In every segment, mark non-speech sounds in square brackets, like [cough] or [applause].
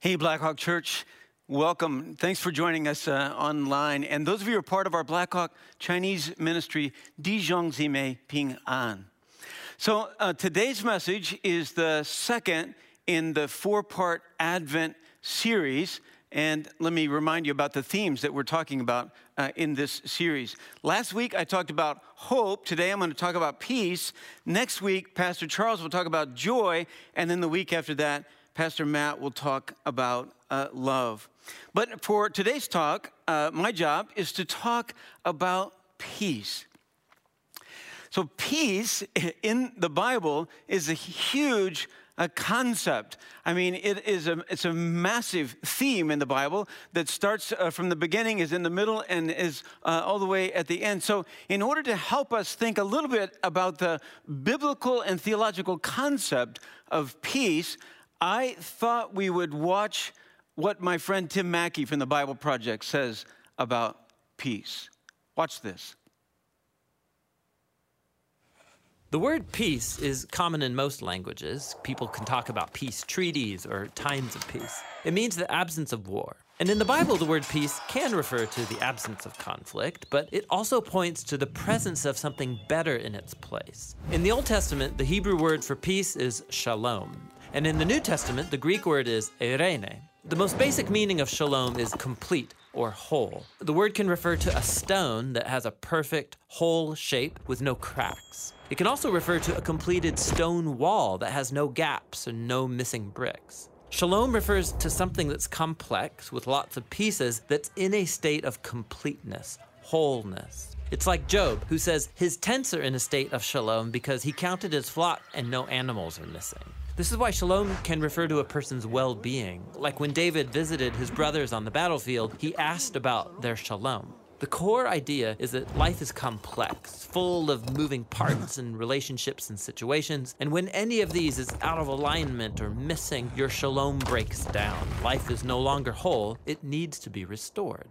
Hey, Blackhawk Church, welcome. Thanks for joining us uh, online. And those of you who are part of our Blackhawk Chinese ministry, Dijon Zime Ping An. So uh, today's message is the second in the four part Advent series. And let me remind you about the themes that we're talking about uh, in this series. Last week, I talked about hope. Today, I'm going to talk about peace. Next week, Pastor Charles will talk about joy. And then the week after that, Pastor Matt will talk about uh, love. But for today's talk, uh, my job is to talk about peace. So, peace [laughs] in the Bible is a huge a uh, concept. I mean, it is a, it's a massive theme in the Bible that starts uh, from the beginning, is in the middle, and is uh, all the way at the end. So, in order to help us think a little bit about the biblical and theological concept of peace, I thought we would watch what my friend Tim Mackie from the Bible Project says about peace. Watch this. The word peace is common in most languages. People can talk about peace treaties or times of peace. It means the absence of war. And in the Bible, the word peace can refer to the absence of conflict, but it also points to the presence of something better in its place. In the Old Testament, the Hebrew word for peace is shalom. And in the New Testament, the Greek word is eirene. The most basic meaning of shalom is complete or whole. The word can refer to a stone that has a perfect, whole shape with no cracks. It can also refer to a completed stone wall that has no gaps and no missing bricks. Shalom refers to something that's complex with lots of pieces that's in a state of completeness, wholeness. It's like Job, who says his tents are in a state of shalom because he counted his flock and no animals are missing. This is why shalom can refer to a person's well being. Like when David visited his brothers on the battlefield, he asked about their shalom. The core idea is that life is complex, full of moving parts and relationships and situations, and when any of these is out of alignment or missing, your shalom breaks down. Life is no longer whole, it needs to be restored.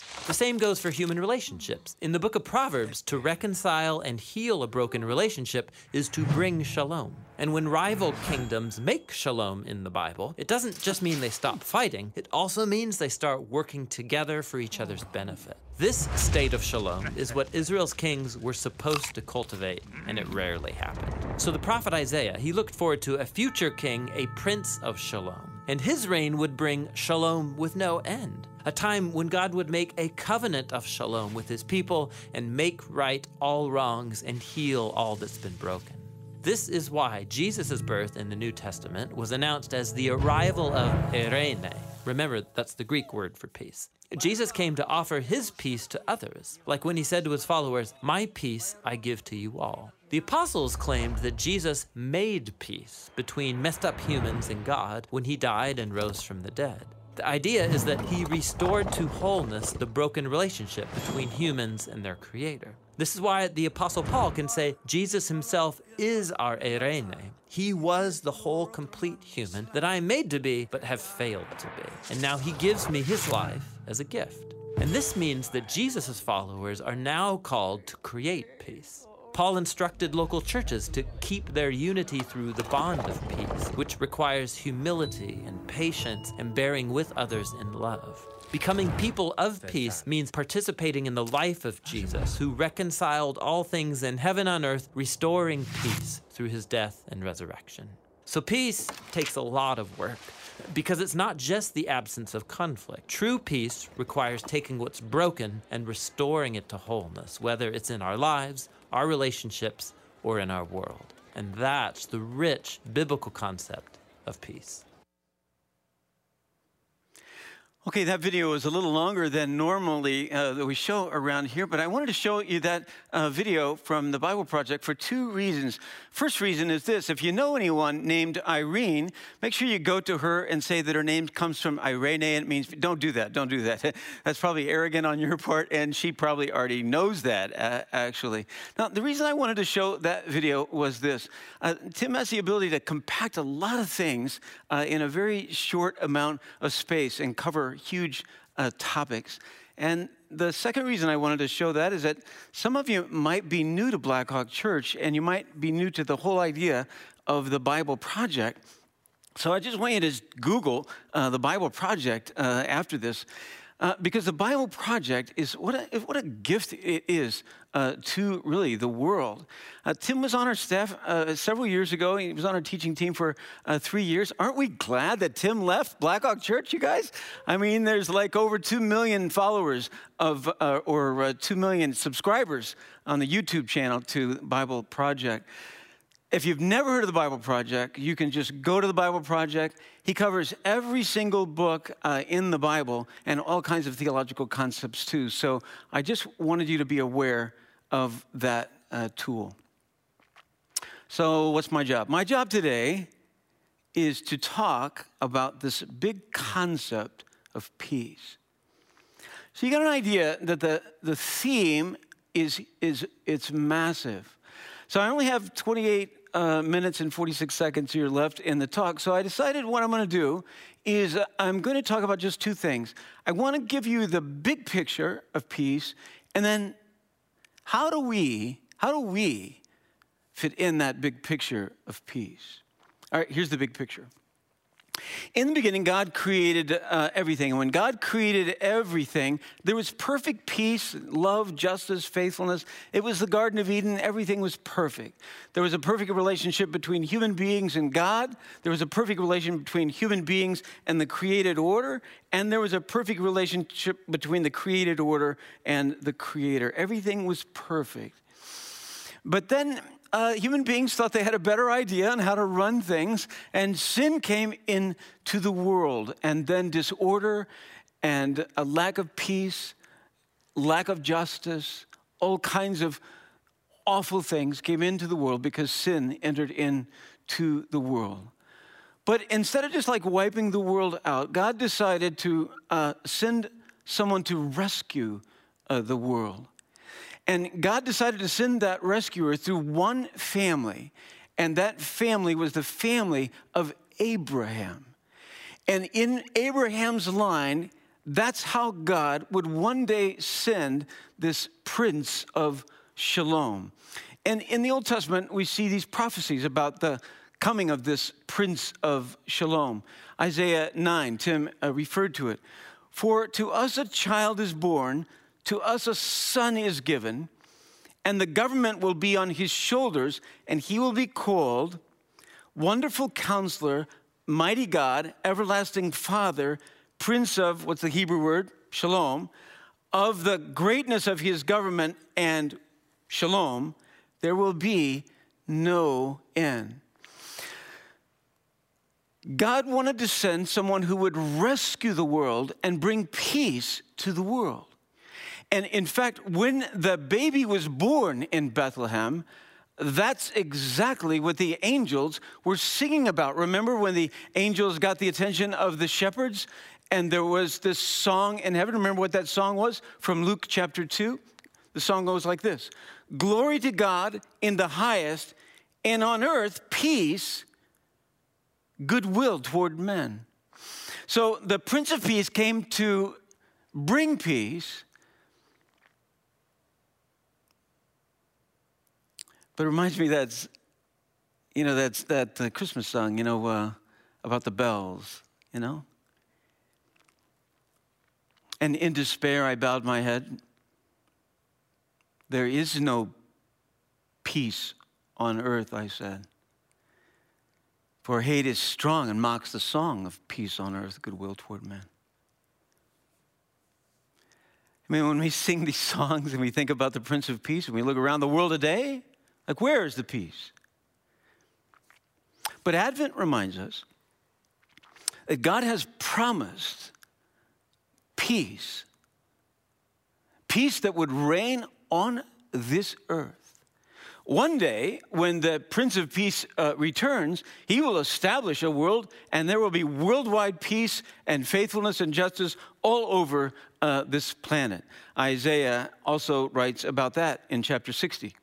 The same goes for human relationships. In the book of Proverbs, to reconcile and heal a broken relationship is to bring shalom. And when rival kingdoms make shalom in the Bible, it doesn't just mean they stop fighting, it also means they start working together for each other's benefit. This state of shalom is what Israel's kings were supposed to cultivate, and it rarely happened. So the prophet Isaiah, he looked forward to a future king, a prince of shalom. And his reign would bring shalom with no end a time when God would make a covenant of shalom with his people and make right all wrongs and heal all that's been broken. This is why Jesus' birth in the New Testament was announced as the arrival of Eirene. Remember, that's the Greek word for peace. Jesus came to offer his peace to others, like when he said to his followers, My peace I give to you all. The apostles claimed that Jesus made peace between messed up humans and God when he died and rose from the dead. The idea is that he restored to wholeness the broken relationship between humans and their creator. This is why the Apostle Paul can say Jesus himself is our eirene. He was the whole complete human that I am made to be, but have failed to be. And now he gives me his life as a gift. And this means that Jesus' followers are now called to create peace. Paul instructed local churches to keep their unity through the bond of peace, which requires humility and patience and bearing with others in love. Becoming people of peace means participating in the life of Jesus, who reconciled all things in heaven and earth, restoring peace through his death and resurrection. So, peace takes a lot of work because it's not just the absence of conflict. True peace requires taking what's broken and restoring it to wholeness, whether it's in our lives our relationships, or in our world. And that's the rich biblical concept of peace. Okay, that video is a little longer than normally uh, that we show around here, but I wanted to show you that uh, video from the Bible Project for two reasons. First reason is this if you know anyone named Irene, make sure you go to her and say that her name comes from eirene, and it means don't do that, don't do that. [laughs] That's probably arrogant on your part, and she probably already knows that, uh, actually. Now, the reason I wanted to show that video was this uh, Tim has the ability to compact a lot of things uh, in a very short amount of space and cover huge uh, topics. And the second reason I wanted to show that is that some of you might be new to Blackhawk Church and you might be new to the whole idea of the Bible Project. So I just want you to Google uh, the Bible Project uh, after this. Uh, because the Bible Project is what a, what a gift it is uh, to really the world. Uh, Tim was on our staff uh, several years ago. He was on our teaching team for uh, three years. Aren't we glad that Tim left Blackhawk Church, you guys? I mean, there's like over 2 million followers of, or 2 million subscribers on the YouTube channel to Bible Project. If you've never heard of the Bible Project, you can just go to the Bible Project. He covers every single book uh, in the Bible and all kinds of theological concepts too. So I just wanted you to be aware of that uh, tool. So, what's my job? My job today is to talk about this big concept of peace. So, you got an idea that the, the theme is, is it's massive. So, I only have 28 uh, minutes and 46 seconds here left in the talk. So I decided what I'm going to do is uh, I'm going to talk about just two things. I want to give you the big picture of peace, and then how do we, how do we fit in that big picture of peace? All right, here's the big picture. In the beginning, God created uh, everything. And when God created everything, there was perfect peace, love, justice, faithfulness. It was the Garden of Eden. Everything was perfect. There was a perfect relationship between human beings and God. There was a perfect relation between human beings and the created order. And there was a perfect relationship between the created order and the Creator. Everything was perfect. But then uh, human beings thought they had a better idea on how to run things, and sin came into the world, and then disorder and a lack of peace, lack of justice, all kinds of awful things came into the world because sin entered into the world. But instead of just like wiping the world out, God decided to uh, send someone to rescue uh, the world. And God decided to send that rescuer through one family, and that family was the family of Abraham. And in Abraham's line, that's how God would one day send this prince of shalom. And in the Old Testament, we see these prophecies about the coming of this prince of shalom. Isaiah 9, Tim uh, referred to it. For to us a child is born to us a son is given, and the government will be on his shoulders, and he will be called Wonderful Counselor, Mighty God, Everlasting Father, Prince of, what's the Hebrew word? Shalom. Of the greatness of his government and shalom, there will be no end. God wanted to send someone who would rescue the world and bring peace to the world. And in fact, when the baby was born in Bethlehem, that's exactly what the angels were singing about. Remember when the angels got the attention of the shepherds and there was this song in heaven? Remember what that song was from Luke chapter 2? The song goes like this Glory to God in the highest, and on earth, peace, goodwill toward men. So the Prince of Peace came to bring peace But it reminds me that's, you know, that's that uh, Christmas song, you know, uh, about the bells, you know? And in despair, I bowed my head. There is no peace on earth, I said. For hate is strong and mocks the song of peace on earth, goodwill toward men. I mean, when we [laughs] sing these songs and we think about the Prince of Peace and we look around the world today, like, where is the peace? But Advent reminds us that God has promised peace. Peace that would reign on this earth. One day, when the Prince of Peace uh, returns, he will establish a world, and there will be worldwide peace and faithfulness and justice all over uh, this planet. Isaiah also writes about that in chapter 60.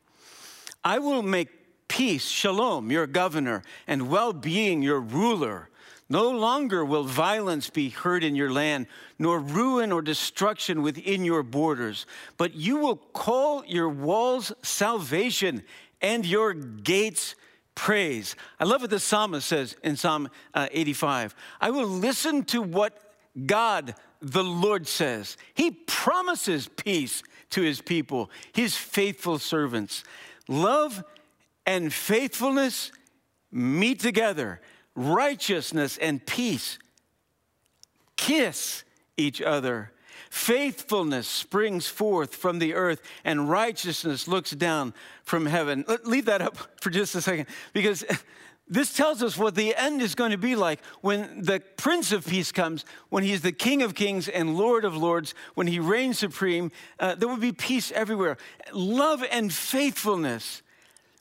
I will make peace, shalom, your governor, and well being, your ruler. No longer will violence be heard in your land, nor ruin or destruction within your borders, but you will call your walls salvation and your gates praise. I love what the psalmist says in Psalm uh, 85. I will listen to what God, the Lord, says. He promises peace to his people, his faithful servants. Love and faithfulness meet together righteousness and peace kiss each other. Faithfulness springs forth from the earth, and righteousness looks down from heaven. Leave that up for just a second, because this tells us what the end is going to be like when the Prince of Peace comes, when he's the King of Kings and Lord of Lords, when he reigns supreme. Uh, there will be peace everywhere. Love and faithfulness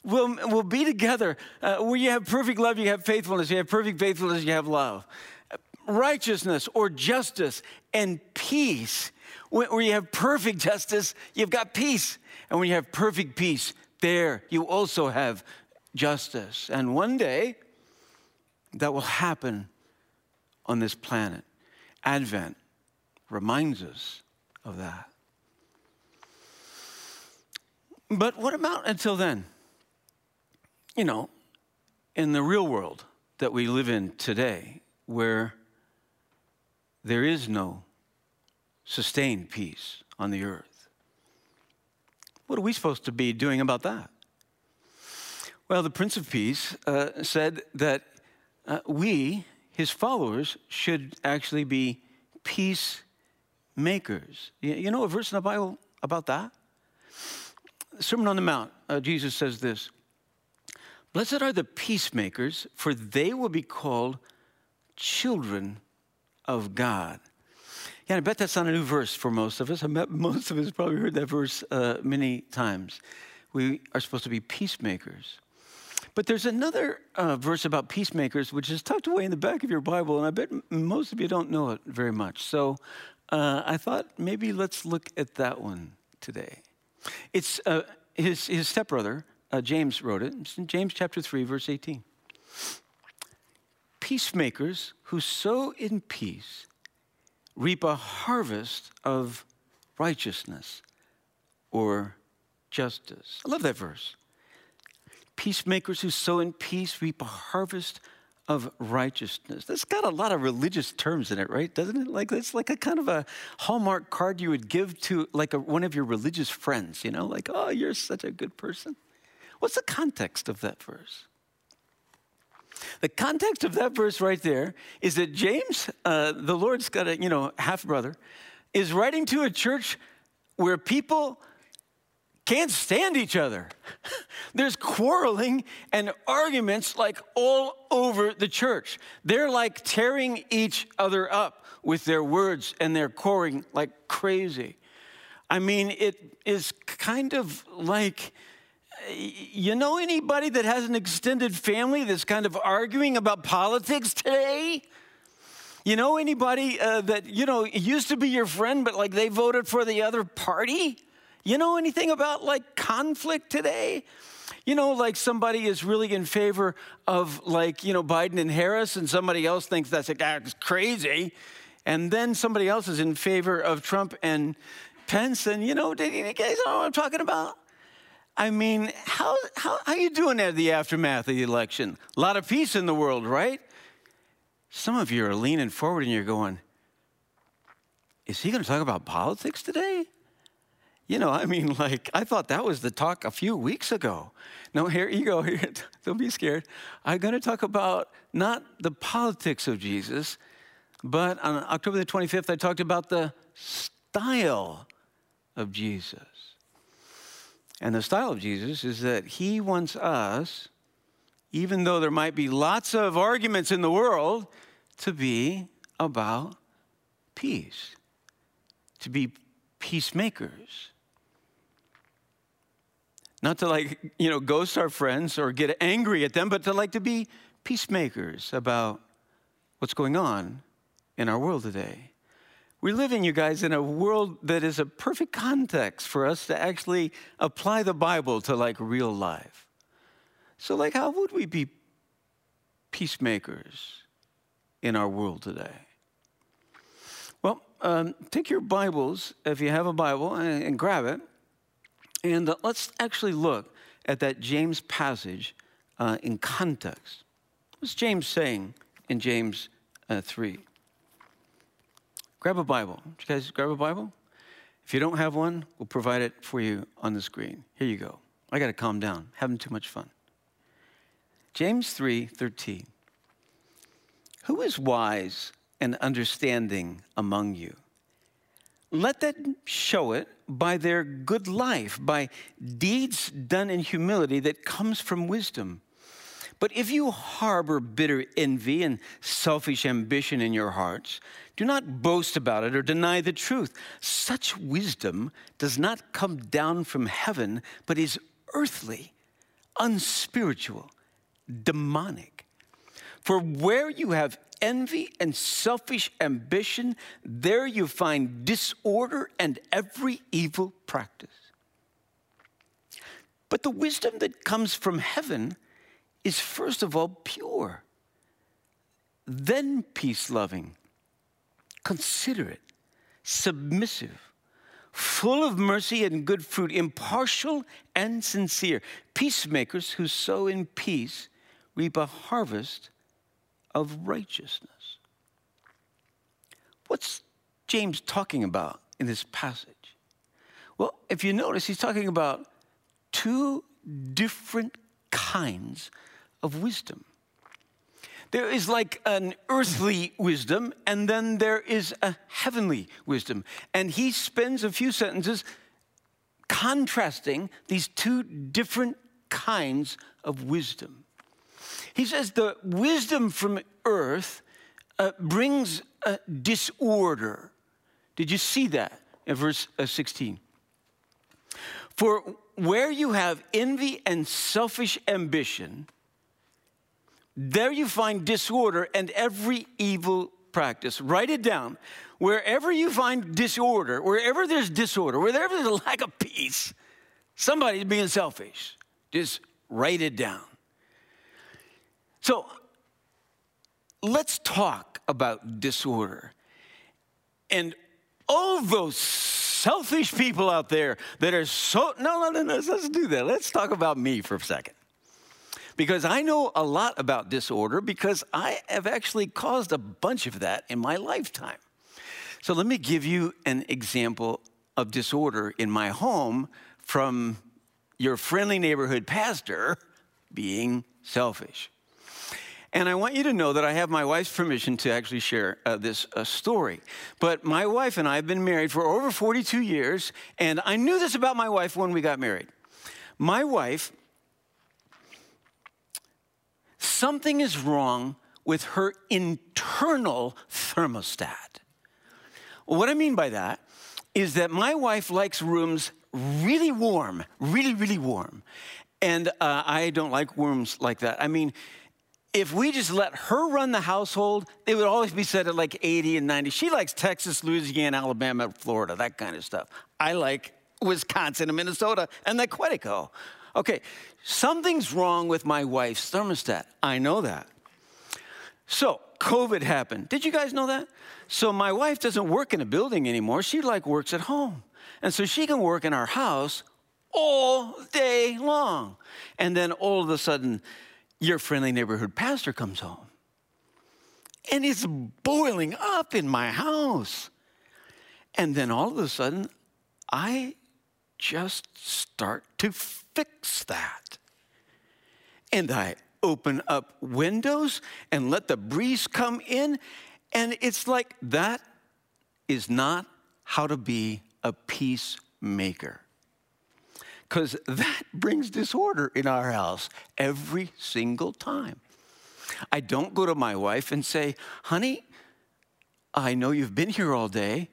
will, will be together. Uh, where you have perfect love, you have faithfulness. You have perfect faithfulness, you have love. Righteousness or justice and peace. Where you have perfect justice, you've got peace. And when you have perfect peace, there you also have justice. And one day, that will happen on this planet. Advent reminds us of that. But what about until then? you know, in the real world that we live in today, where there is no sustained peace on the earth, what are we supposed to be doing about that? Well, the Prince of Peace uh, said that uh, we, his followers, should actually be peacemakers. You, know a verse in the Bible about that? Sermon on the Mount, uh, Jesus says this Blessed are the peacemakers, for they will be called children of God. Yeah, I bet that's not a new verse for most of us. I bet most of us probably heard that verse uh, many times. We are supposed to be peacemakers. But there's another uh, verse about peacemakers, which is tucked away in the back of your Bible, and I bet most of you don't know it very much. So uh, I thought maybe let's look at that one today. It's uh, his, his stepbrother, uh, James wrote it. It's in James chapter 3, verse 18. Peacemakers who sow in peace reap a harvest of righteousness or justice. I love that verse. Peacemakers who sow in peace reap a harvest of righteousness. That's got a lot of religious terms in it, right? Doesn't it? Like it's like a kind of a hallmark card you would give to like a, one of your religious friends, you know, like, oh, you're such a good person. What's the context of that verse? The context of that verse right there is that James, uh, the Lord's got a you know half brother, is writing to a church where people can't stand each other. There's quarreling and arguments like all over the church. They're like tearing each other up with their words and they're quarreling like crazy. I mean, it is kind of like you know anybody that has an extended family that's kind of arguing about politics today? You know anybody uh, that, you know, used to be your friend, but like they voted for the other party? You know anything about like conflict today? You know, like somebody is really in favor of like, you know, Biden and Harris, and somebody else thinks that's like, that's crazy. And then somebody else is in favor of Trump and Pence. And, you know, you guys know what I'm talking about? I mean, how, how, how you doing at the aftermath of the election? A lot of peace in the world, right? Some of you are leaning forward and you're going, is he going to talk about politics today? You know, I mean, like, I thought that was the talk a few weeks ago. No, here you go. [laughs] Here, don't be scared. I'm going to talk about not the politics of Jesus, but on October the 25th, I talked about the style of Jesus. And the style of Jesus is that he wants us, even though there might be lots of arguments in the world, to be about peace. to be peacemakers. Not to like, you know, ghost our friends or get angry at them, but to like to be peacemakers about what's going on in our world today. We're living, you guys, in a world that is a perfect context for us to actually apply the Bible to like real life. So, like, how would we be peacemakers in our world today? Well, um, take your Bibles, if you have a Bible, and, and grab it. And uh, let's actually look at that James passage uh, in context. What's James saying in James uh, 3? Grab a Bible. Did you guys grab a Bible? If you don't have one, we'll provide it for you on the screen. Here you go. I got to calm down. Having too much fun. James 3:13. Who is wise and understanding among you? Let them show it by their good life, by deeds done in humility that comes from wisdom. But if you harbor bitter envy and selfish ambition in your hearts, do not boast about it or deny the truth. Such wisdom does not come down from heaven, but is earthly, unspiritual, demonic. For where you have envy and selfish ambition, there you find disorder and every evil practice. But the wisdom that comes from heaven is first of all pure, then peace loving, considerate, submissive, full of mercy and good fruit, impartial and sincere, peacemakers who sow in peace reap a harvest of righteousness. What's James talking about in this passage? Well, if you notice, he's talking about two different kinds of wisdom. There is like an earthly wisdom, and then there is a heavenly wisdom. And he spends a few sentences contrasting these two different kinds of wisdom. He says the wisdom from earth uh, brings a disorder. Did you see that in verse uh, 16? For where you have envy and selfish ambition, there you find disorder and every evil practice. Write it down. Wherever you find disorder, wherever there's disorder, wherever there's a lack of peace, somebody's being selfish. Just write it down. So let's talk about disorder. And all those selfish people out there that are so, no, no, no, no, let's do that. Let's talk about me for a second. Because I know a lot about disorder because I have actually caused a bunch of that in my lifetime. So let me give you an example of disorder in my home from your friendly neighborhood pastor being selfish. And I want you to know that I have my wife's permission to actually share uh, this uh, story. But my wife and I have been married for over 42 years, and I knew this about my wife when we got married. My wife, something is wrong with her internal thermostat. What I mean by that is that my wife likes rooms really warm, really, really warm. And uh, I don't like rooms like that. I mean, if we just let her run the household, it would always be set at like 80 and 90. She likes Texas, Louisiana, Alabama, Florida, that kind of stuff. I like Wisconsin and Minnesota and the Quetico. Okay, something's wrong with my wife's thermostat. I know that. So, COVID happened. Did you guys know that? So, my wife doesn't work in a building anymore. She like works at home. And so she can work in our house all day long. And then all of a sudden, your friendly neighborhood pastor comes home and it's boiling up in my house. And then all of a sudden, I just start to fix that. And I open up windows and let the breeze come in. And it's like that is not how to be a peacemaker because that [laughs] brings disorder in our house every single time. I don't go to my wife and say, honey, I know you've been here all day,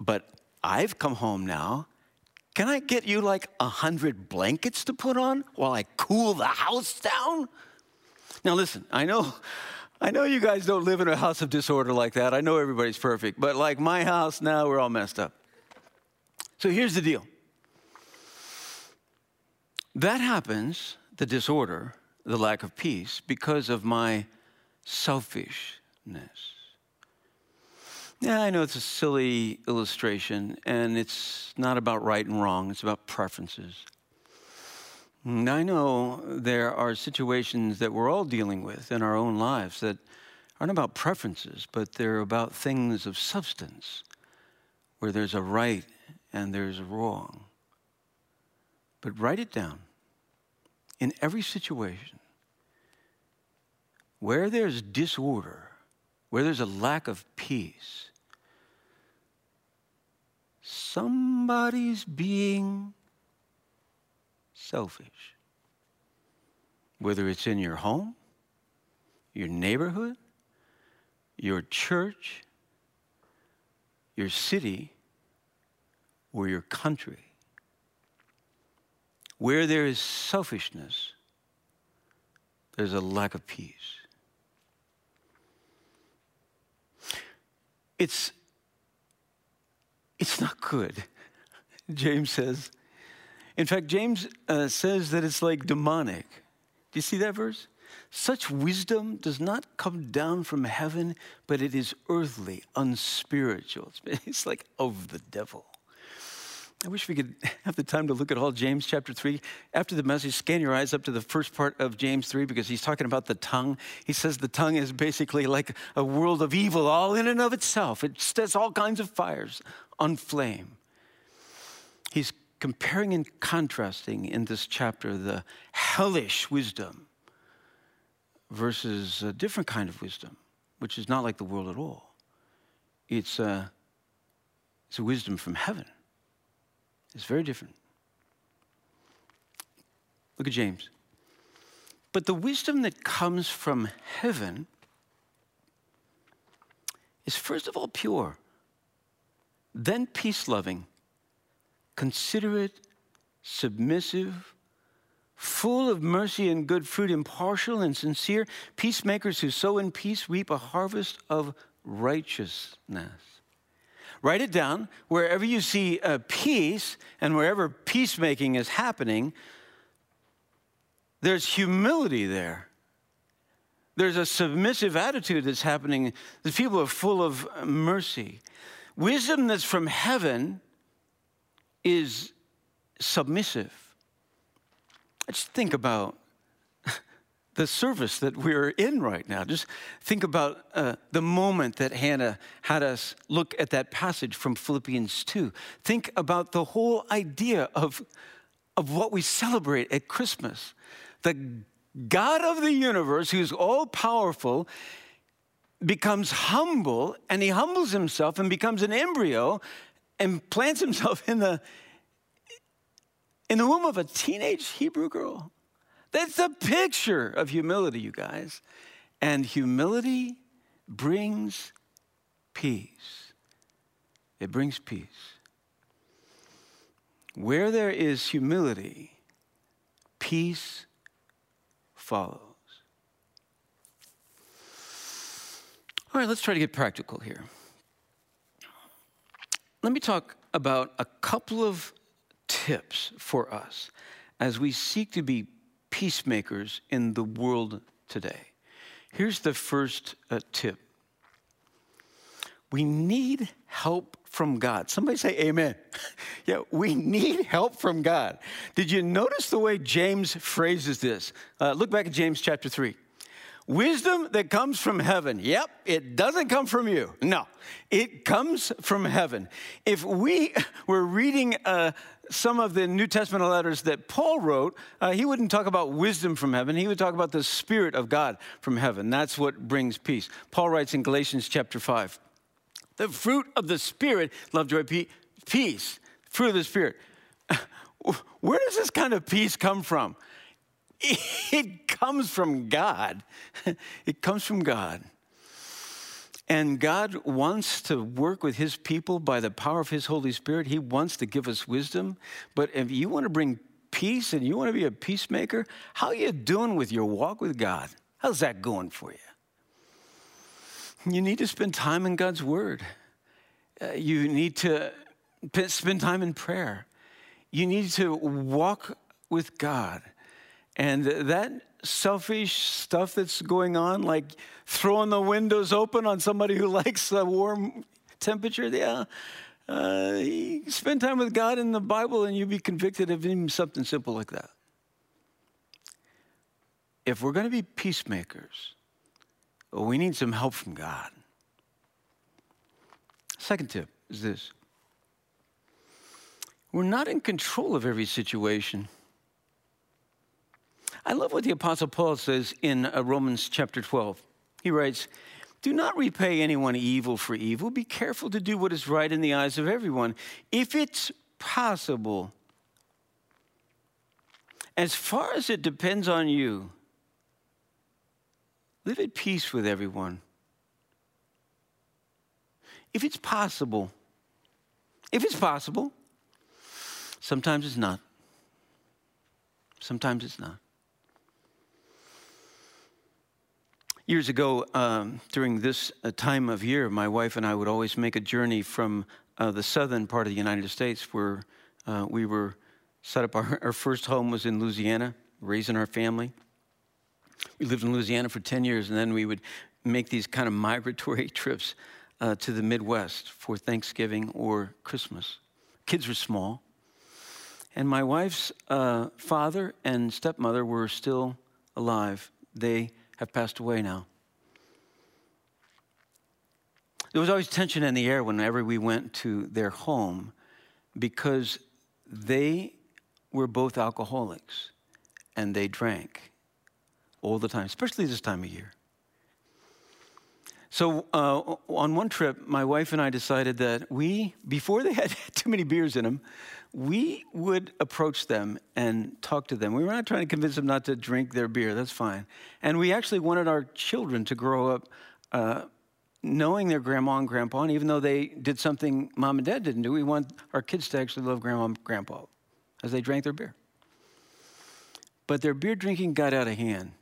but I've come home now. Can I get you like a hundred blankets to put on while I cool the house down? Now listen, I know I know you guys don't live in a house of disorder like that. I know everybody's perfect, but like my house now, we're all messed up. So here's the deal. That happens, the disorder, the lack of peace, because of my selfishness. Yeah, I know it's a silly illustration, and it's not about right and wrong, it's about preferences. And I know there are situations that we're all dealing with in our own lives that aren't about preferences, but they're about things of substance, where there's a right and there's a wrong. But write it down. In every situation, where there's disorder, where there's a lack of peace, somebody's being selfish. Whether it's in your home, your neighborhood, your church, your city, or your country. Where there is selfishness, there's a lack of peace. It's, it's not good, [laughs] James says. In fact, James uh, says that it's like demonic. Do you see that verse? Such wisdom does not come down from heaven, but it is earthly, unspiritual. [laughs] It's like of the devil. I wish we could [laughs] have the time to look at all James chapter 3. After the message, scan your eyes up to the first part of James 3 because he's talking about the tongue. He says the tongue is basically like a world of evil all in and of itself. It sets all kinds of fires on flame. He's comparing and contrasting in this chapter the hellish wisdom versus a different kind of wisdom, which is not like the world at all. It's a, it's a wisdom from heaven. It's very different. Look at James. But the wisdom that comes from heaven is first of all pure, then peace loving considerate, submissive, full of mercy and good fruit, impartial and sincere, peacemakers who sow in peace reap a harvest of righteousness. Write it down. Wherever you see a peace and wherever peacemaking is happening, there's humility there. There's a submissive attitude that's happening. The people are full of mercy. Wisdom that's from heaven is submissive. Just think about the service that we're in right now. Just think about uh, the moment that Hannah had us look at that passage from Philippians 2. Think about the whole idea of, of what we celebrate at Christmas. The God of the universe, who's all powerful, becomes humble and he humbles himself and becomes an embryo and plants himself in the in the womb of a teenage Hebrew girl. That's a picture of humility, you guys. And humility brings peace. It brings peace. Where there is humility, peace follows. All right, let's try to get practical here. Let me talk about a couple of tips for us as we seek to be peacemakers in the world today. Here's the first uh, tip we need help from God. Somebody say amen. [laughs] yeah, we need help from God. Did you notice the way James phrases this? Uh, look back at James chapter 3. Wisdom that comes from heaven. Yep, it doesn't come from you. No, it comes from heaven. If we [laughs] were reading uh, some of the New Testament letters that Paul wrote, uh, he wouldn't talk about wisdom from heaven. He would talk about the Spirit of God from heaven. That's what brings peace. Paul writes in Galatians chapter 5 the fruit of the Spirit, love, joy, peace, fruit of the Spirit. [laughs] Where does this kind of peace come from? It comes from God. [laughs] It comes from God. And God wants to work with his people by the power of his Holy Spirit. He wants to give us wisdom. But if you want to bring peace and you want to be a peacemaker, how are you doing with your walk with God? How's that going for you? You need to spend time in God's Word. Uh, you need to spend time in prayer. You need to walk with God. And that selfish stuff that's going on, like throwing the windows open on somebody who [laughs] likes the warm temperature, yeah. Uh, spend time with God in the Bible and you'll be convicted of even something simple like that. If we're going to be peacemakers, we need some help from God. Second tip is this we're not in control of every situation. I love what the Apostle Paul says in uh, Romans chapter 12. He writes, Do not repay anyone evil for evil. Be careful to do what is right in the eyes of everyone. If it's possible, as far as it depends on you, live at peace with everyone. If it's possible, if it's possible, sometimes it's not. Sometimes it's not. Years ago, um, during this uh, time of year, my wife and I would always make a journey from uh, the southern part of the United States where uh, we were set up. [laughs] Our, our, first home was in Louisiana, raising our family. We lived in Louisiana for 10 years, and then we would make these kind of migratory [laughs] trips uh, to the Midwest for Thanksgiving or Christmas. Kids were small. And my wife's uh, father and stepmother were still alive. They have passed away now. There was always tension in the air whenever we went to their home because they were both alcoholics and they drank all the time, especially this time of year. So, uh, on one trip, my wife and I decided that we, before they had [laughs] too many beers in them, we would approach them and talk to them. We were not trying to convince them not to drink their beer, that's fine. And we actually wanted our children to grow up uh, knowing their grandma and grandpa, and even though they did something mom and dad didn't do, we want our kids to actually love grandma and grandpa as they drank their beer. But their beer drinking got out of hand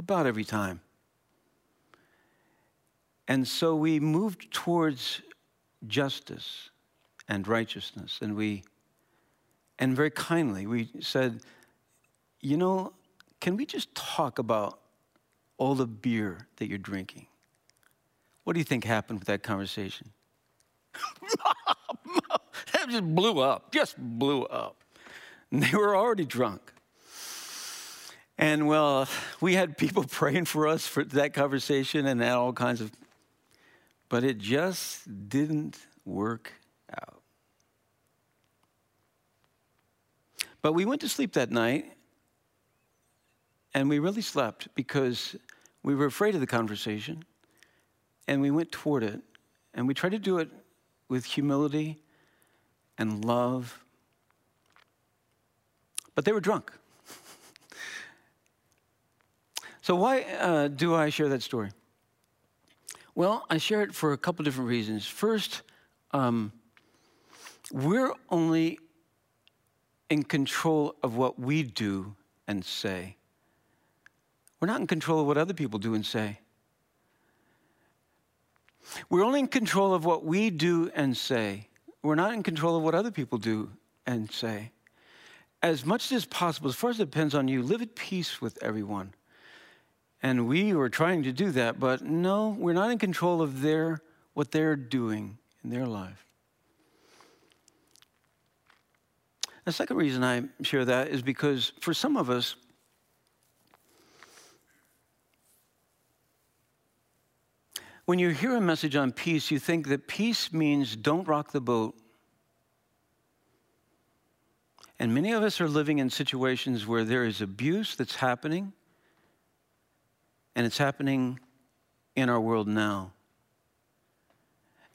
about every time. And so we moved towards justice and righteousness, and we and very kindly, we said, You know, can we just talk about all the beer that you're drinking? What do you think happened with that conversation? [laughs] that just blew up, just blew up. And they were already drunk. And well, we had people [laughs] praying for us for that conversation and all kinds of, but it just didn't work out. But we went to sleep that night, and we really slept because we were afraid of the conversation, and we went toward it, and we tried to do it with humility and love. But they were drunk. [laughs] so, why uh, do I share that story? Well, I share it for a couple different reasons. First, um, we're only in control of what we do and say. We're not in control of what other people do and say. We're only in control of what we do and say. We're not in control of what other people do and say. As much as possible, as far as it depends on you, live at peace with everyone. And we are trying to do that, but no, we're not in control of their what they're doing in their life. The second reason I share that is because for some of us, when you hear a message on peace, you think that peace means don't rock the boat. And many of us are living in situations where there is abuse that's happening, and it's happening in our world now.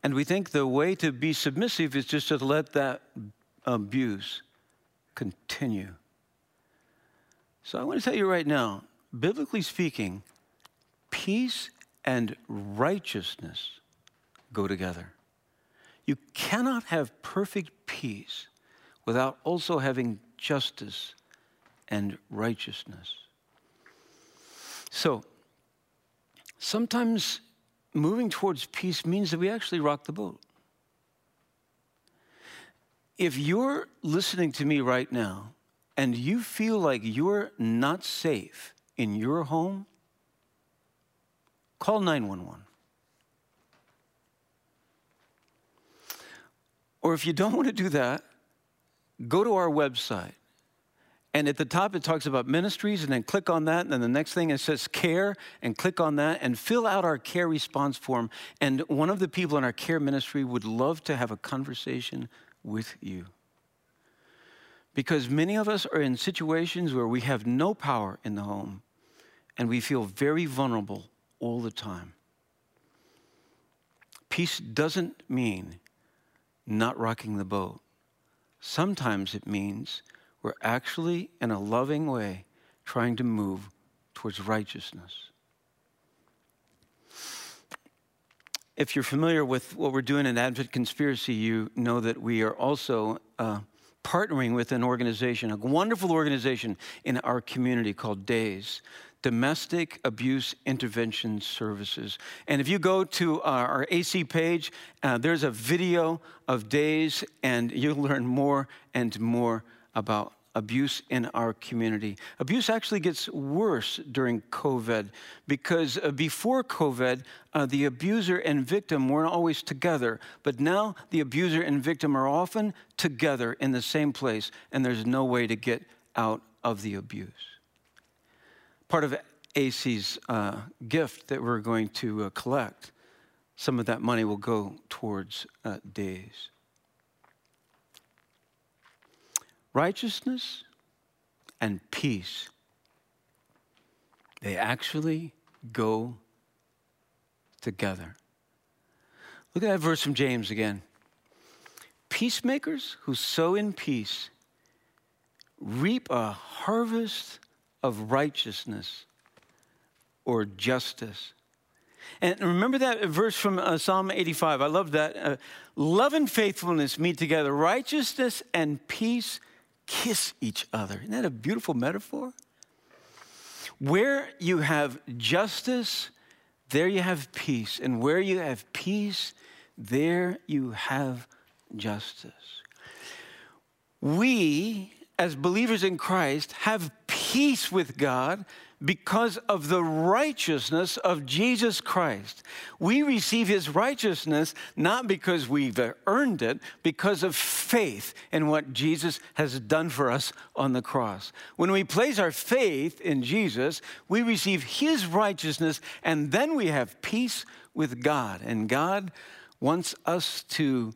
And we think the way to be submissive is just to let that abuse continue. So I want to tell you right now, biblically speaking, peace and righteousness go together. You cannot have perfect peace without also having justice and righteousness. So, sometimes moving towards peace means that we actually rock the boat. If you're listening to me right now and you feel like you're not safe in your home, call 911. Or if you don't want to do that, go to our website. And at the top, it talks about ministries, and then click on that. And then the next thing, it says care, and click on that and fill out our care response form. And one of the people in our care ministry would love to have a conversation with you. Because many of us are in situations where we have no power in the home and we feel very vulnerable all the time. Peace doesn't mean not rocking the boat. Sometimes it means we're actually, in a loving way, trying to move towards righteousness. If you're familiar with what we're doing in Advent Conspiracy, you know that we are also uh, partnering with an organization, a wonderful organization in our community called DAIS. Domestic Abuse Intervention Services. And if you go to our, our AC page, uh, there's a video of DAIS, and you'll learn more and more about abuse in our community. Abuse actually gets worse during COVID because uh, before COVID, uh, the abuser and victim weren't always together, but now the abuser and victim are often together in the same place, and there's no way to get out of the abuse part of AC's uh, gift that we're going to uh, collect. Some of that money will go towards uh, DAIS. Righteousness and peace, they actually go together. Look at that verse from James again. Peacemakers who sow in peace reap a harvest of righteousness or justice. And remember that verse from uh, Psalm 85. I love that. Uh, Love and faithfulness meet together, righteousness and peace kiss each other. Isn't that a beautiful metaphor? Where you have justice, there you have peace. And where you have peace, there you have justice. We, as believers in Christ, have peace with God because of the righteousness of Jesus Christ. We receive his righteousness not because we've earned it, because of faith in what Jesus has done for us on the cross. When we place our faith in Jesus, we receive his righteousness and then we have peace with God. And God wants us to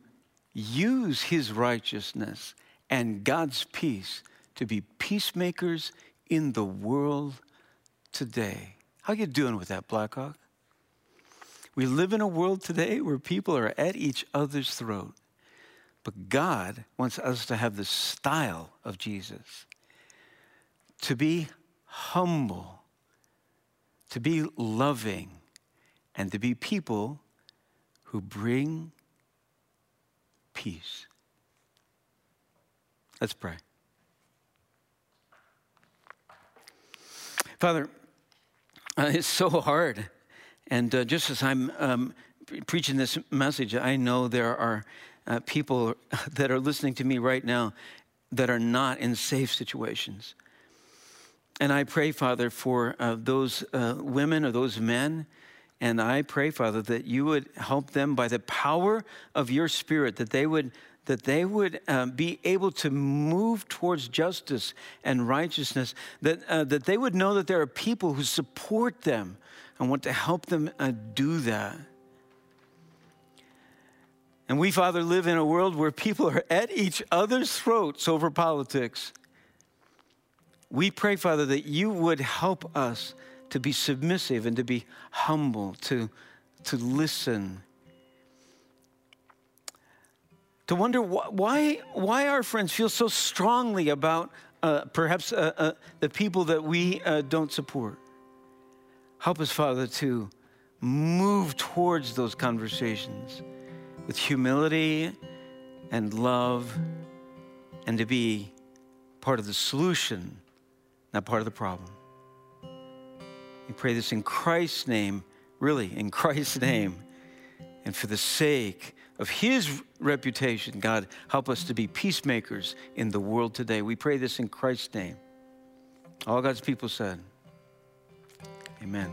use his righteousness and God's peace to be peacemakers in the world today. How you doing with that, Blackhawk? We live in a world today where people are at each other's throat. But God wants us to have the style of Jesus, to be humble, to be loving, and to be people who bring peace. Let's pray. Father, uh, [laughs] it's so hard. And uh, just as I'm um, preaching this message, I know there are uh, people [laughs] that are listening to me right now that are not in safe situations. And I pray, Father, for uh, those uh, women or those men. And I pray, Father, that you would help them by the power of your Spirit, that they would that they would uh, be able to move towards justice and righteousness, that, uh, that they would know that there are people who support them and want to help them uh, do that. And we, Father, live in a world where people are at each other's throats over politics. We pray, Father, that you would help us to be submissive and to be humble, to, to listen to wonder why, why our friends feel so strongly about uh, perhaps uh, uh, the people that we uh, don't support. Help us, Father, to move towards those conversations with humility and love and to be part of the solution, not part of the problem. We pray this in Christ's name, really, in Christ's name, and for the sake of his reputation, God, help us to be peacemakers in the world today. We pray this in Christ's name. All God's people said, Amen.